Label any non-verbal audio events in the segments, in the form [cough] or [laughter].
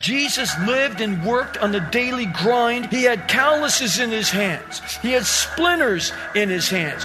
Jesus lived and worked on the daily grind. He had calluses in his hands, he had splinters in his hands.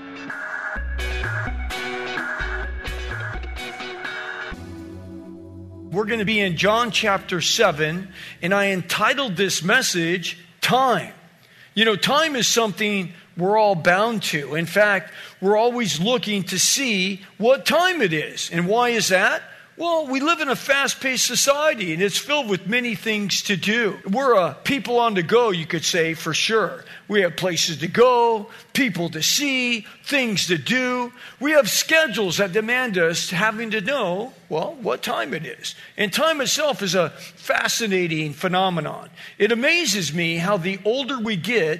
We're going to be in John chapter 7, and I entitled this message, Time. You know, time is something we're all bound to. In fact, we're always looking to see what time it is. And why is that? Well, we live in a fast paced society and it's filled with many things to do. We're a people on the go, you could say, for sure. We have places to go, people to see, things to do. We have schedules that demand us having to know, well, what time it is. And time itself is a fascinating phenomenon. It amazes me how the older we get,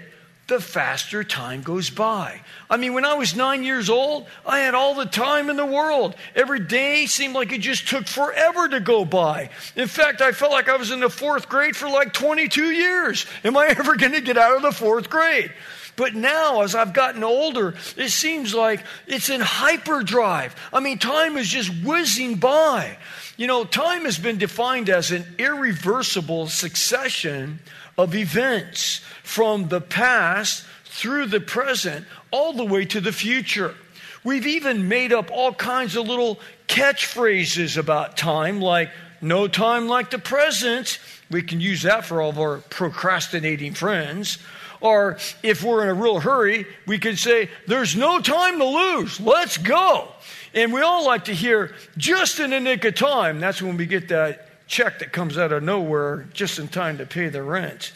the faster time goes by. I mean, when I was nine years old, I had all the time in the world. Every day seemed like it just took forever to go by. In fact, I felt like I was in the fourth grade for like 22 years. Am I [laughs] ever going to get out of the fourth grade? But now, as I've gotten older, it seems like it's in hyperdrive. I mean, time is just whizzing by. You know, time has been defined as an irreversible succession of events from the past through the present all the way to the future. We've even made up all kinds of little catchphrases about time, like no time like the present. We can use that for all of our procrastinating friends. Or if we're in a real hurry, we can say, there's no time to lose. Let's go. And we all like to hear just in the nick of time. That's when we get that check that comes out of nowhere just in time to pay the rent.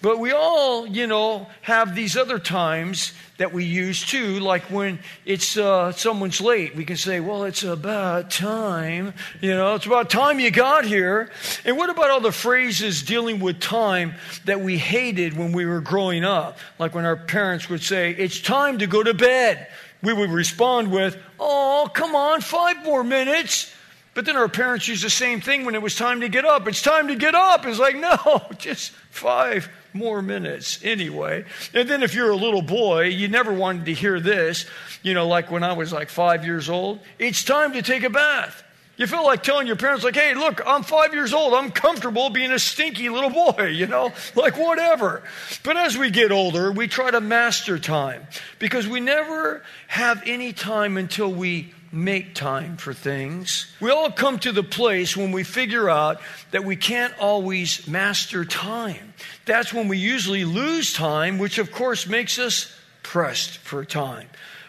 But we all, you know, have these other times that we use too, like when it's uh, someone's late. We can say, well, it's about time. You know, it's about time you got here. And what about all the phrases dealing with time that we hated when we were growing up? Like when our parents would say, it's time to go to bed. We would respond with, oh, come on, five more minutes. But then our parents used the same thing when it was time to get up. It's time to get up. It's like, [laughs] no, just five more minutes anyway. And then if you're a little boy, you never wanted to hear this, you know, like when I was like five years old, it's time to take a bath. You feel like telling your parents, like, hey, look, I'm five years old. I'm comfortable being a stinky little boy, you know, [laughs] like whatever. But as we get older, we try to master time because we never have any time until we make time for things. We all come to the place when we figure out that we can't always master time. That's when we usually lose time, which of course makes us pressed for time.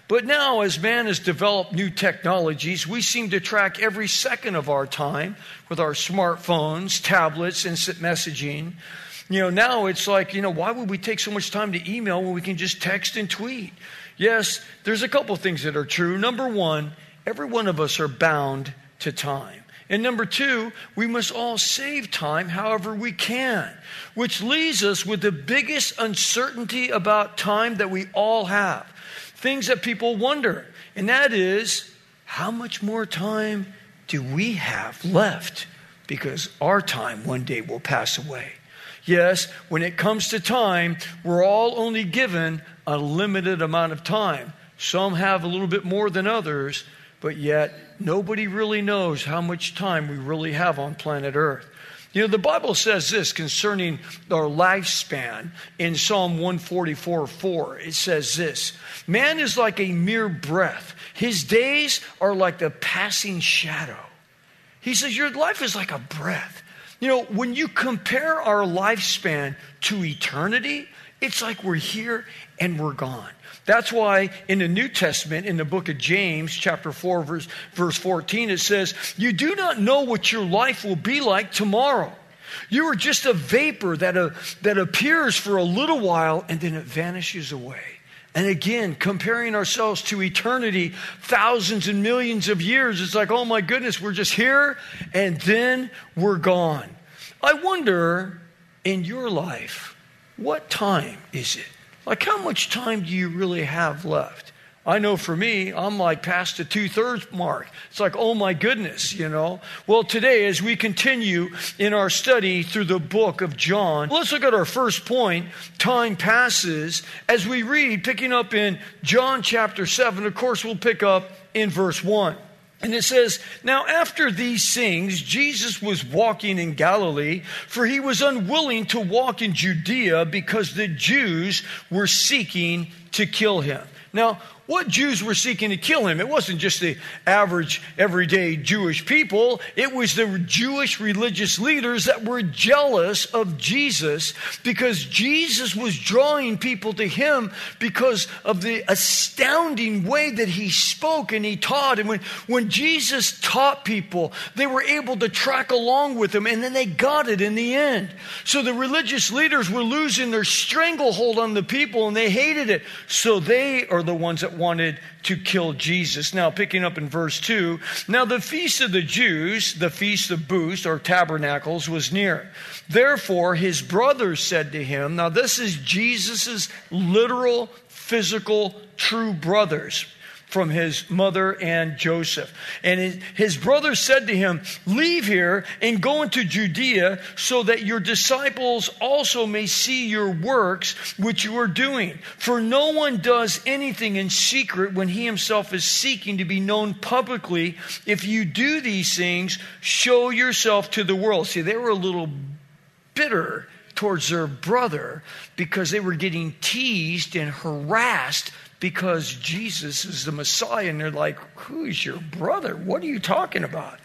But now, as man has developed new technologies, we seem to track every second of our time with our smartphones, tablets, instant messaging. You know, now it's like, you know, why would we take so much time to email when we can just text and tweet? Yes, there's a couple things that are true. Number one, every one of us are bound to time. And number two, we must all save time however we can, which leaves us with the biggest uncertainty about time that we all have. Things that people wonder, and that is how much more time do we have left? Because our time one day will pass away. Yes, when it comes to time, we're all only given a limited amount of time. Some have a little bit more than others, but yet nobody really knows how much time we really have on planet Earth. You know, the Bible says this concerning our lifespan in Psalm 144 4. It says this Man is like a mere breath, his days are like the passing shadow. He says, Your life is like a breath. You know, when you compare our lifespan to eternity, it's like we're here and we're gone. That's why in the New Testament, in the book of James, chapter 4, verse, verse 14, it says, You do not know what your life will be like tomorrow. You are just a vapor that, uh, that appears for a little while and then it vanishes away. And again, comparing ourselves to eternity, thousands and millions of years, it's like, oh my goodness, we're just here and then we're gone. I wonder in your life, what time is it? Like, how much time do you really have left? I know for me, I'm like past the two thirds mark. It's like, oh my goodness, you know. Well, today, as we continue in our study through the book of John, let's look at our first point time passes. As we read, picking up in John chapter 7, of course, we'll pick up in verse 1. And it says, Now after these things, Jesus was walking in Galilee, for he was unwilling to walk in Judea because the Jews were seeking to kill him. Now, what Jews were seeking to kill him. It wasn't just the average, everyday Jewish people, it was the Jewish religious leaders that were jealous of Jesus because Jesus was drawing people to him because of the astounding way that he spoke and he taught. And when, when Jesus taught people, they were able to track along with him and then they got it in the end. So the religious leaders were losing their stranglehold on the people and they hated it. So they are the ones that wanted to kill Jesus. Now, picking up in verse 2, now the feast of the Jews, the feast of booths or tabernacles, was near. Therefore, his brothers said to him, now this is Jesus' literal, physical, true brothers from his mother and Joseph. And his brothers said to him, Leave here and go into Judea so that your disciples also may see your works which you are doing. For no one does anything in secret when he himself is seeking to be known publicly. If you do these things, show yourself to the world. See, they were a little bitter towards their brother because they were getting teased and harassed because Jesus is the Messiah. And they're like, Who's your brother? What are you talking about?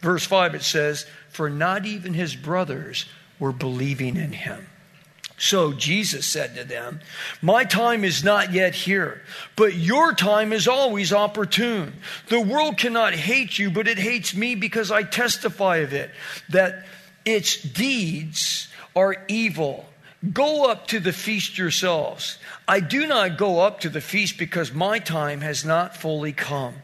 Verse 5 it says, For not even his brothers were believing in him. So Jesus said to them, My time is not yet here, but your time is always opportune. The world cannot hate you, but it hates me because I testify of it, that its deeds are evil. Go up to the feast yourselves. I do not go up to the feast because my time has not fully come.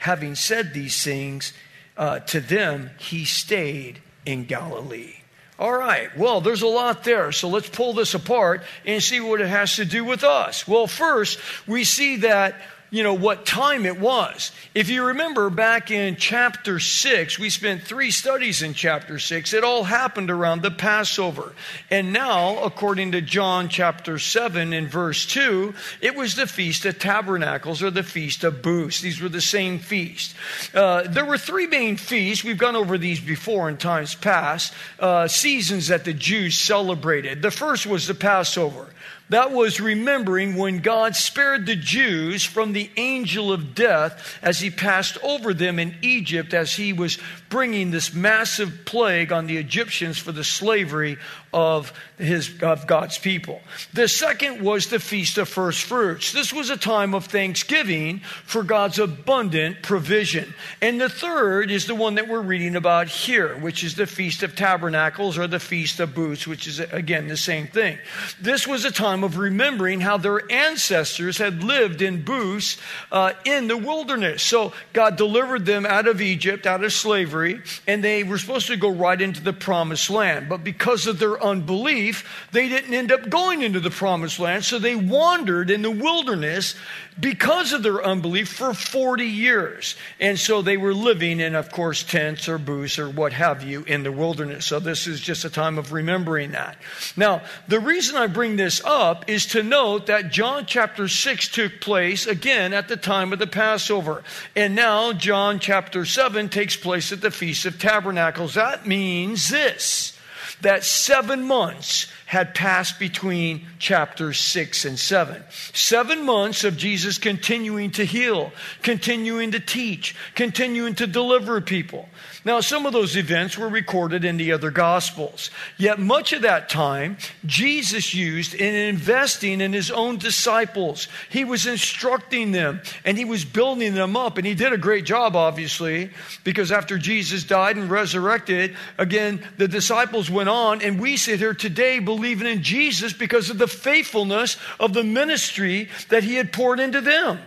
Having said these things uh, to them, he stayed in Galilee. All right, well, there's a lot there. So let's pull this apart and see what it has to do with us. Well, first, we see that you know, what time it was. If you remember back in chapter 6, we spent three studies in chapter 6. It all happened around the Passover. And now, according to John chapter 7 in verse 2, it was the Feast of Tabernacles or the Feast of Booths. These were the same feast. Uh, there were three main feasts. We've gone over these before in times past, uh, seasons that the Jews celebrated. The first was the Passover. That was remembering when God spared the Jews from the angel of death as he passed over them in Egypt as he was bringing this massive plague on the Egyptians for the slavery of his of God's people. The second was the feast of first fruits. This was a time of thanksgiving for God's abundant provision. And the third is the one that we're reading about here, which is the feast of tabernacles or the feast of booths, which is again the same thing. This was a time of remembering how their ancestors had lived in booths uh, in the wilderness. So God delivered them out of Egypt, out of slavery, and they were supposed to go right into the promised land. But because of their unbelief, they didn't end up going into the promised land. So they wandered in the wilderness because of their unbelief for 40 years. And so they were living in, of course, tents or booths or what have you in the wilderness. So this is just a time of remembering that. Now, the reason I bring this up is to note that John chapter 6 took place again at the time of the Passover. And now John chapter 7 takes place at the Feast of Tabernacles. That means this that seven months had passed between chapters 6 and 7. Seven months of Jesus continuing to heal, continuing to teach, continuing to deliver people. Now, some of those events were recorded in the other Gospels. Yet, much of that time, Jesus used in investing in his own disciples. He was instructing them and he was building them up. And he did a great job, obviously, because after Jesus died and resurrected, again, the disciples went on. And we sit here today believing in Jesus because of the faithfulness of the ministry that he had poured into them.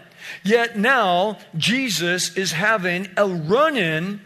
Yet now, Jesus is having a run in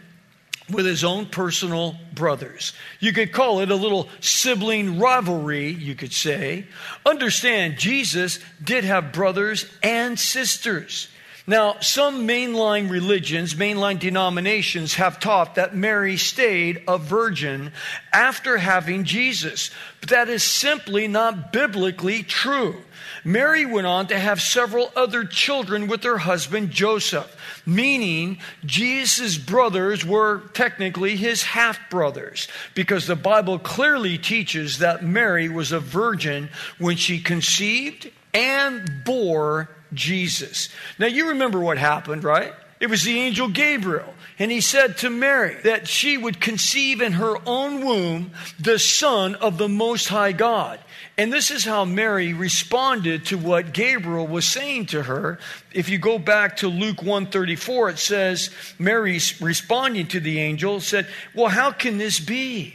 with his own personal brothers. You could call it a little sibling rivalry, you could say. Understand, Jesus did have brothers and sisters. Now, some mainline religions, mainline denominations have taught that Mary stayed a virgin after having Jesus, but that is simply not biblically true. Mary went on to have several other children with her husband Joseph meaning Jesus' brothers were technically his half brothers, because the Bible clearly teaches that Mary was a virgin when she conceived and bore Jesus. Now, you remember what happened, right? It was the angel Gabriel. And he said to Mary that she would conceive in her own womb the Son of the Most High God. And this is how Mary responded to what Gabriel was saying to her. If you go back to Luke 134, it says, Mary responding to the angel said, Well, how can this be?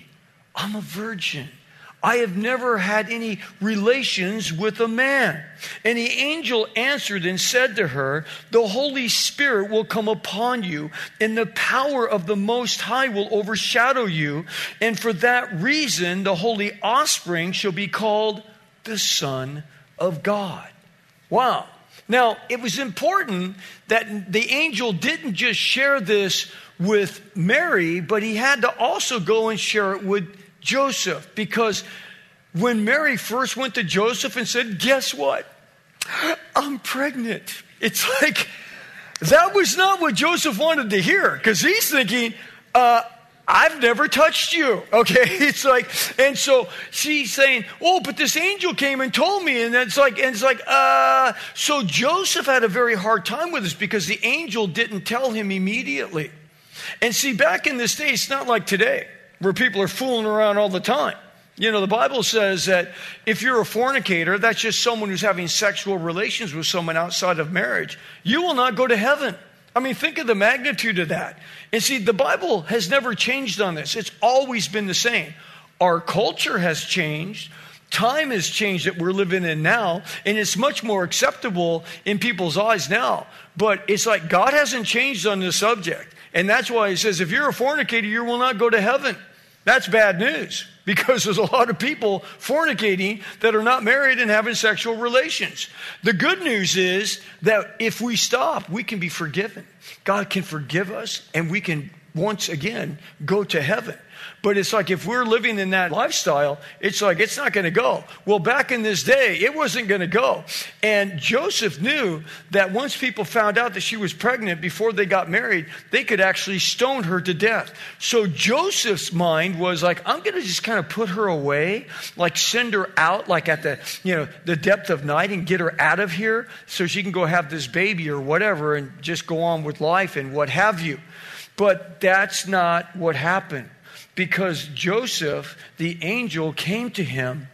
I'm a virgin. I have never had any relations with a man. And the angel answered and said to her, The Holy Spirit will come upon you, and the power of the Most High will overshadow you. And for that reason, the holy offspring shall be called the Son of God. Wow. Now, it was important that the angel didn't just share this with Mary, but he had to also go and share it with Joseph because when Mary first went to Joseph and said, Guess what? I'm pregnant. It's [laughs] like, that was not what Joseph wanted to hear because he's thinking, uh, I've never touched you. [laughs] Okay. It's like, and so she's saying, Oh, but this angel came and told me. And it's like, and it's like, uh, so Joseph had a very hard time with this because the angel didn't tell him immediately. And see, back in this day, it's not like today where people are fooling around all the time. You know, the Bible says that if you're a fornicator, that's just someone who's having sexual relations with someone outside of marriage, you will not go to heaven. I mean, think of the magnitude of that. And see, the Bible has never changed on this, it's always been the same. Our culture has changed. Time has changed that we're living in now, and it's much more acceptable in people's eyes now. But it's like God hasn't changed on this subject. And that's why he says, if you're a fornicator, you will not go to heaven. That's bad news because there's a lot of people fornicating that are not married and having sexual relations. The good news is that if we stop, we can be forgiven. God can forgive us and we can once again go to heaven. But it's like if we're living in that lifestyle, it's like it's not going to go. Well, back in this day, it wasn't going to go. And Joseph knew that once people found out that she was pregnant before they got married, they could actually stone her to death. So Joseph's mind was like, I'm going to just kind of put her away, like send her out, like at the, you know, the depth of night and get her out of here so she can go have this baby or whatever and just go on with life and what have you. But that's not what happened because Joseph, the angel, came to him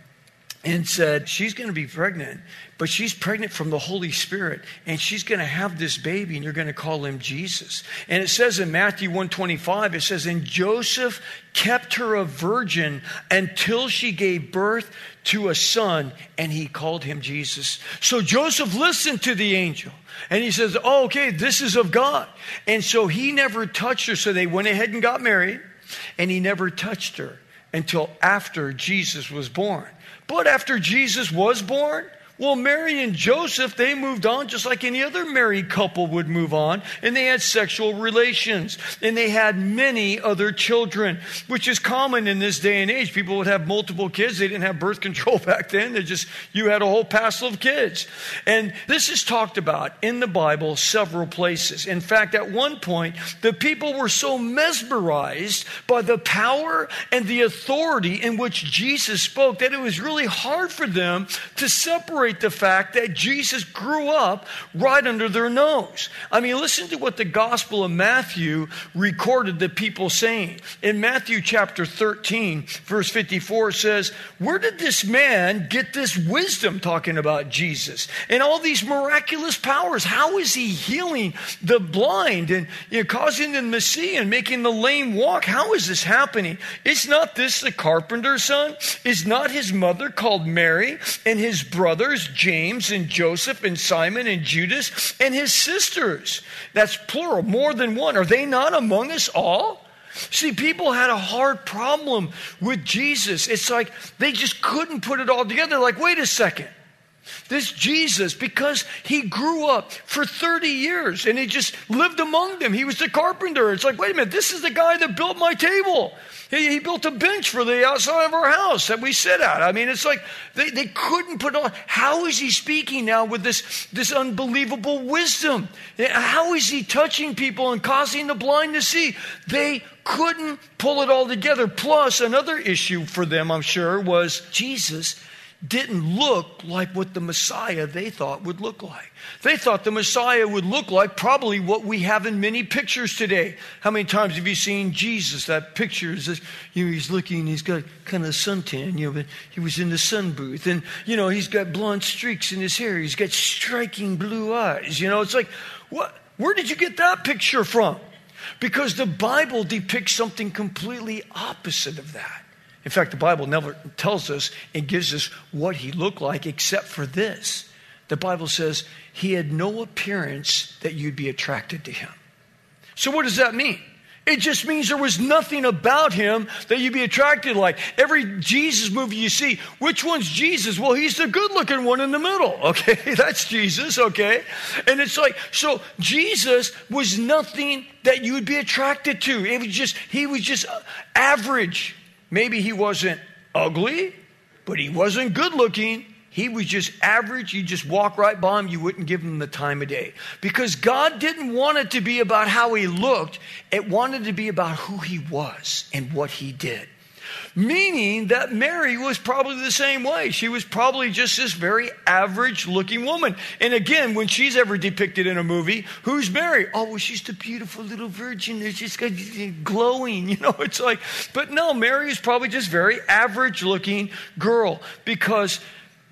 and said, She's going to be pregnant, but she's pregnant from the Holy Spirit, and she's going to have this baby, and you're going to call him Jesus. And it says in Matthew 125, it says, And Joseph kept her a virgin until she gave birth to a son, and he called him Jesus. So Joseph listened to the angel. And he says, Oh, okay, this is of God. And so he never touched her. So they went ahead and got married and he never touched her until after Jesus was born. But after Jesus was born, Well, Mary and Joseph, they moved on just like any other married couple would move on, and they had sexual relations, and they had many other children, which is common in this day and age. People would have multiple kids. They didn't have birth [laughs] control back then. They just, you had a whole passel of kids. And this is talked about in the Bible several places. In fact, at one point, the people were so mesmerized by the power and the authority in which Jesus spoke that it was really hard for them to separate celebrate the fact that Jesus grew up right under their nose. I mean, listen to what the Gospel of Matthew recorded the people saying. In Matthew chapter 13, verse 54, says, Where did this man get this wisdom talking about Jesus and all these miraculous powers? How is he healing the blind and you know, causing them to see and making the lame walk? How is this happening? Is not this the carpenter's son? Is not his mother called Mary and his brothers? James and Joseph and Simon and Judas and his sisters. That's plural, more than one. Are they not among us all? See, people had a hard problem with Jesus. It's like they just couldn't put it all together. Like, wait a second. This Jesus, because he grew up for 30 years and he just lived among them. He was the carpenter. It's like, wait a minute, this is the guy that built my table. He, he, built a bench for the outside of our house that we sit at. I mean, it's like they, they couldn't put on. How is he speaking now with this, this unbelievable wisdom? How is he touching people and causing the blind to see? They couldn't pull it all together. Plus, another issue for them, I'm sure, was Jesus didn't look like what the Messiah they thought would look like. They thought the Messiah would look like probably what we have in many pictures today. How many times have you seen Jesus? That picture is, this, you know, he's looking, he's got kind of suntan, you know, he was in the sun booth, and, you know, he's got blonde streaks in his hair, he's got striking blue eyes, you know, it's like, what? Where did you get that picture from? Because the Bible depicts something completely opposite of that. In fact, the Bible never tells us and gives us what he looked like except for this. The Bible says he had no appearance that you'd be attracted to him. So, what does that mean? It just means there was nothing about him that you'd be attracted like. Every Jesus movie you see, which one's Jesus? Well, he's the good looking one in the middle. [laughs] Okay, that's Jesus, okay? And it's like, so Jesus was nothing that you would be attracted to. It was just, he was just average. Maybe he wasn't ugly, but he wasn't good looking. He was just average. You just walk right by him. You wouldn't give him the time of day. Because God didn't want it to be about how he looked, it wanted to be about who he was and what he did meaning that Mary was probably the same way. She was probably just this very average looking woman. And again, when she's ever depicted in a movie, who's Mary? Oh, well, she's the beautiful little virgin. It's just glowing, [laughs] you know. It's like, but no, Mary is probably just very average looking girl because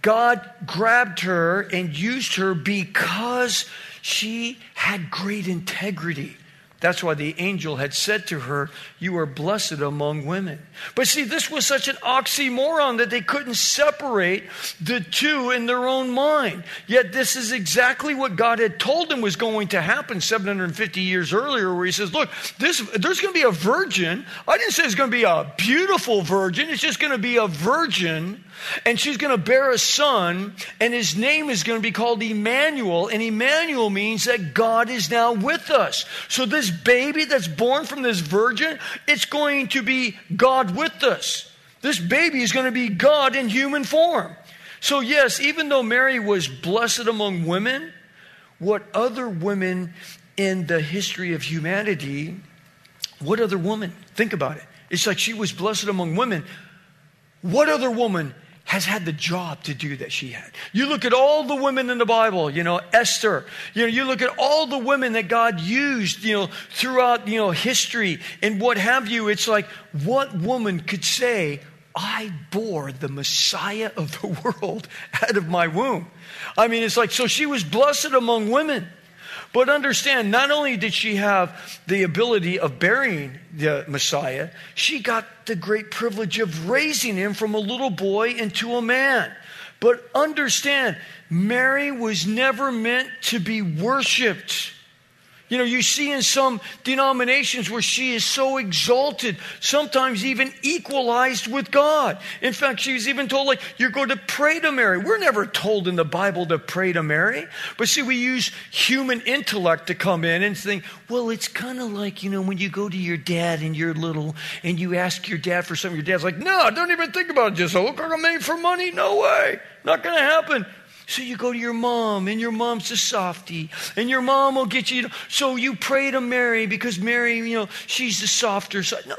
God grabbed her and used her because she had great integrity. That's why the angel had said to her, You are blessed among women. But see, this was such an oxymoron that they couldn't separate the two in their own mind. Yet, this is exactly what God had told them was going to happen 750 years earlier, where He says, Look, this, there's going to be a virgin. I didn't say it's going to be a beautiful virgin, it's just going to be a virgin and she's going to bear a son, and his name is going to be called Emmanuel. And Emmanuel means that God is now with us. So, this baby that's born from this virgin, it's going to be God with us. This baby is going to be God in human form. So, yes, even though Mary was blessed among women, what other women in the history of humanity, what other woman? Think about it. It's like she was blessed among women. What other woman has had the job to do that she had. You look at all the women in the Bible, you know, Esther, you know, you look at all the women that God used, you know, throughout, you know, history and what have you. It's like, what woman could say, I bore the Messiah of the [laughs] world out of my womb? I mean, it's like, so she was blessed among women. But understand, not only did she have the ability of burying the Messiah, she got the great privilege of raising him from a little boy into a man. But understand, Mary was never meant to be worshiped. You know, you see in some denominations where she is so exalted, sometimes even equalized with God. In fact, she's even told, like, you're going to pray to Mary. We're never told in the Bible to pray to Mary. But see, we use human intellect to come in and think, well, it's kind of like, you know, when you go to your dad and you're little and you ask your dad for something, your dad's like, no, don't even think about it. Just, oh, I'm made for money. No way. Not going to happen. So you go to your mom, and your mom's a softie, and your mom will get you. So you pray to Mary because Mary, you know, she's the softer side. No,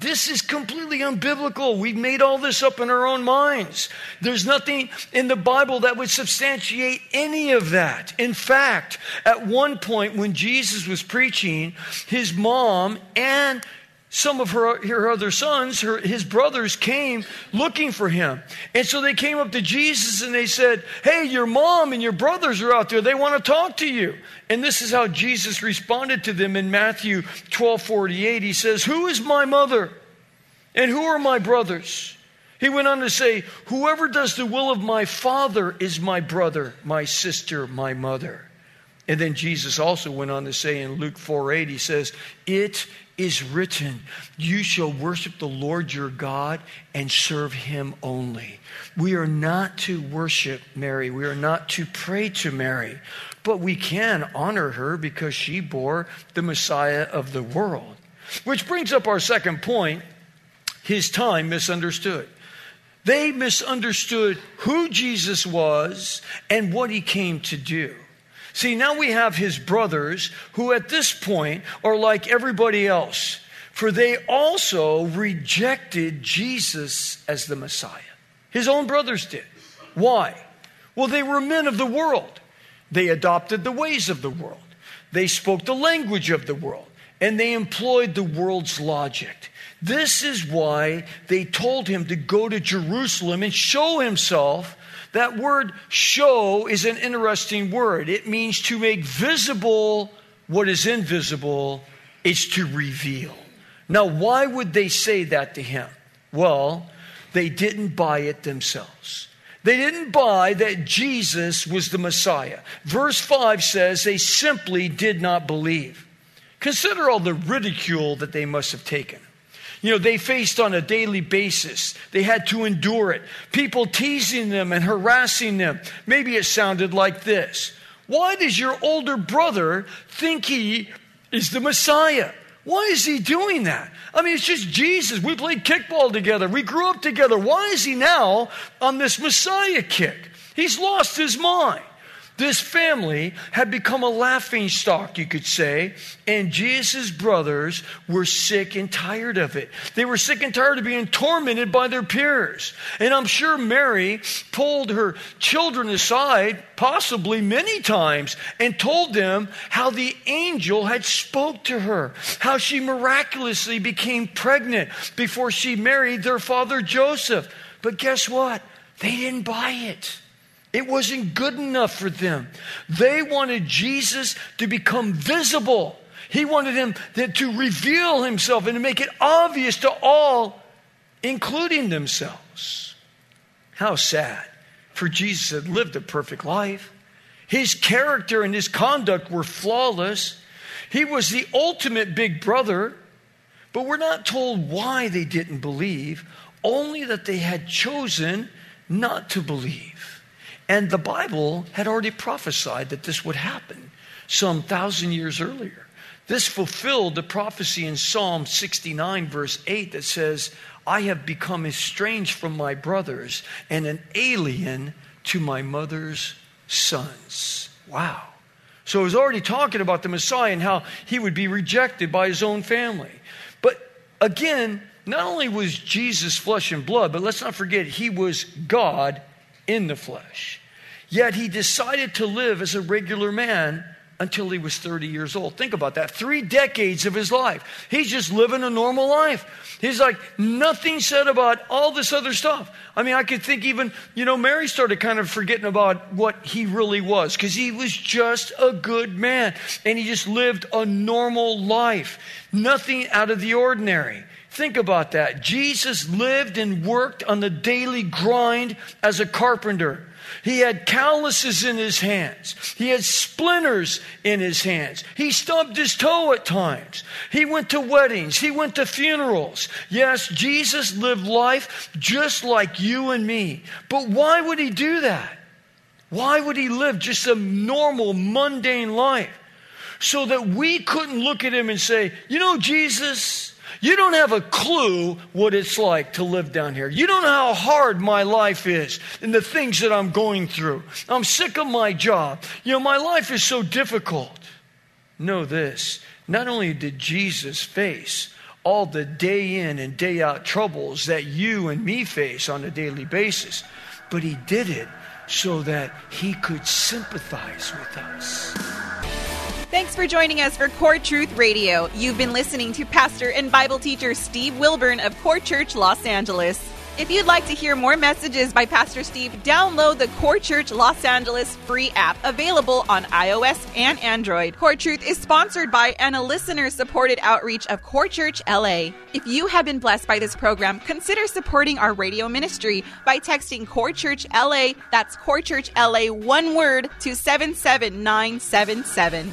this is completely unbiblical. We've made all this up in our own minds. There's nothing in the Bible that would substantiate any of that. In fact, at one point when Jesus was preaching, his mom and some of her, her other sons, her, his brothers, came looking for him. And so they came up to Jesus and they said, Hey, your mom and your brothers are out there. They want to talk to you. And this is how Jesus responded to them in Matthew 12 48. He says, Who is my mother? And who are my brothers? He went on to say, Whoever does the will of my Father is my brother, my sister, my mother. And then Jesus also went on to say in Luke 4 8, he says, It is written, You shall worship the Lord your God and serve him only. We are not to worship Mary. We are not to pray to Mary. But we can honor her because she bore the Messiah of the world. Which brings up our second point his time misunderstood. They misunderstood who Jesus was and what he came to do. See, now we have his brothers who at this point are like everybody else, for they also rejected Jesus as the Messiah. His own brothers did. Why? Well, they were men of the world. They adopted the ways of the world. They spoke the language of the world. And they employed the world's logic. This is why they told him to go to Jerusalem and show himself that word show is an interesting word. It means to make visible what is invisible, it's to reveal. Now, why would they say that to him? Well, they didn't buy it themselves. They didn't buy that Jesus was the Messiah. Verse 5 says they simply did not believe. Consider all the ridicule that they must have taken. You know, they faced on a daily basis. They had to endure it. People teasing them and harassing them. Maybe it sounded like this Why does your older brother think he is the Messiah? Why is he doing that? I mean, it's just Jesus. We played kickball together. We grew up together. Why is he now on this Messiah kick? He's lost his mind. This family had become a laughing stock, you could say, and Jesus' brothers were sick and tired of it. They were sick and tired of being tormented by their peers. And I'm sure Mary pulled her children aside, possibly many times, and told them how the angel had spoke to her, how she miraculously became pregnant before she married their father Joseph. But guess what? They didn't buy it. It wasn't good enough for them. They wanted Jesus to become visible. He wanted him to, reveal himself and to make it obvious to all, including themselves. How sad, for Jesus had lived a perfect life. His character and his conduct were flawless. He was the ultimate big brother, but we're not told why they didn't believe, only that they had chosen not to believe. And the Bible had already prophesied that this would happen some thousand years earlier. This fulfilled the prophecy in Psalm 69, verse 8, that says, I have become estranged from my brothers and an alien to my mother's sons. Wow. So it was already talking about the Messiah and how he would be rejected by his own family. But again, not only was Jesus flesh and blood, but let's not forget, he was God in the flesh. Yet he decided to live as a regular man until he was 30 years old. Think about that. Three decades of his life. He's just living a normal life. He's like, nothing said about all this other stuff. I mean, I could think even, you know, Mary started kind of forgetting about what he really was because he was just a good man and he just lived a normal life. Nothing out of the ordinary. Think about that. Jesus lived and worked on the daily grind as a carpenter. He had calluses in his hands. He had splinters in his hands. He stubbed his toe at times. He went to weddings. He went to funerals. Yes, Jesus lived life just like you and me. But why would he do that? Why would he live just a normal, mundane life? So that we couldn't look at him and say, you know, Jesus, you don't have a clue what it's like to live down here. You don't know how hard my life is and the things that I'm going through. I'm sick of my job. You know, my life is so difficult. Know this not only did Jesus face all the day in and day out troubles that you and me face on a daily basis, but he did it so that he could sympathize with us. Thanks for joining us for Core Truth Radio. You've been listening to pastor and Bible teacher Steve Wilburn of Core Church Los Angeles. If you'd like to hear more messages by Pastor Steve, download the Core Church Los Angeles free app available on iOS and Android. Core Truth is sponsored by and a listener supported outreach of Core Church LA. If you have been blessed by this program, consider supporting our radio ministry by texting Core Church LA, that's Core Church LA, one word, to 77977.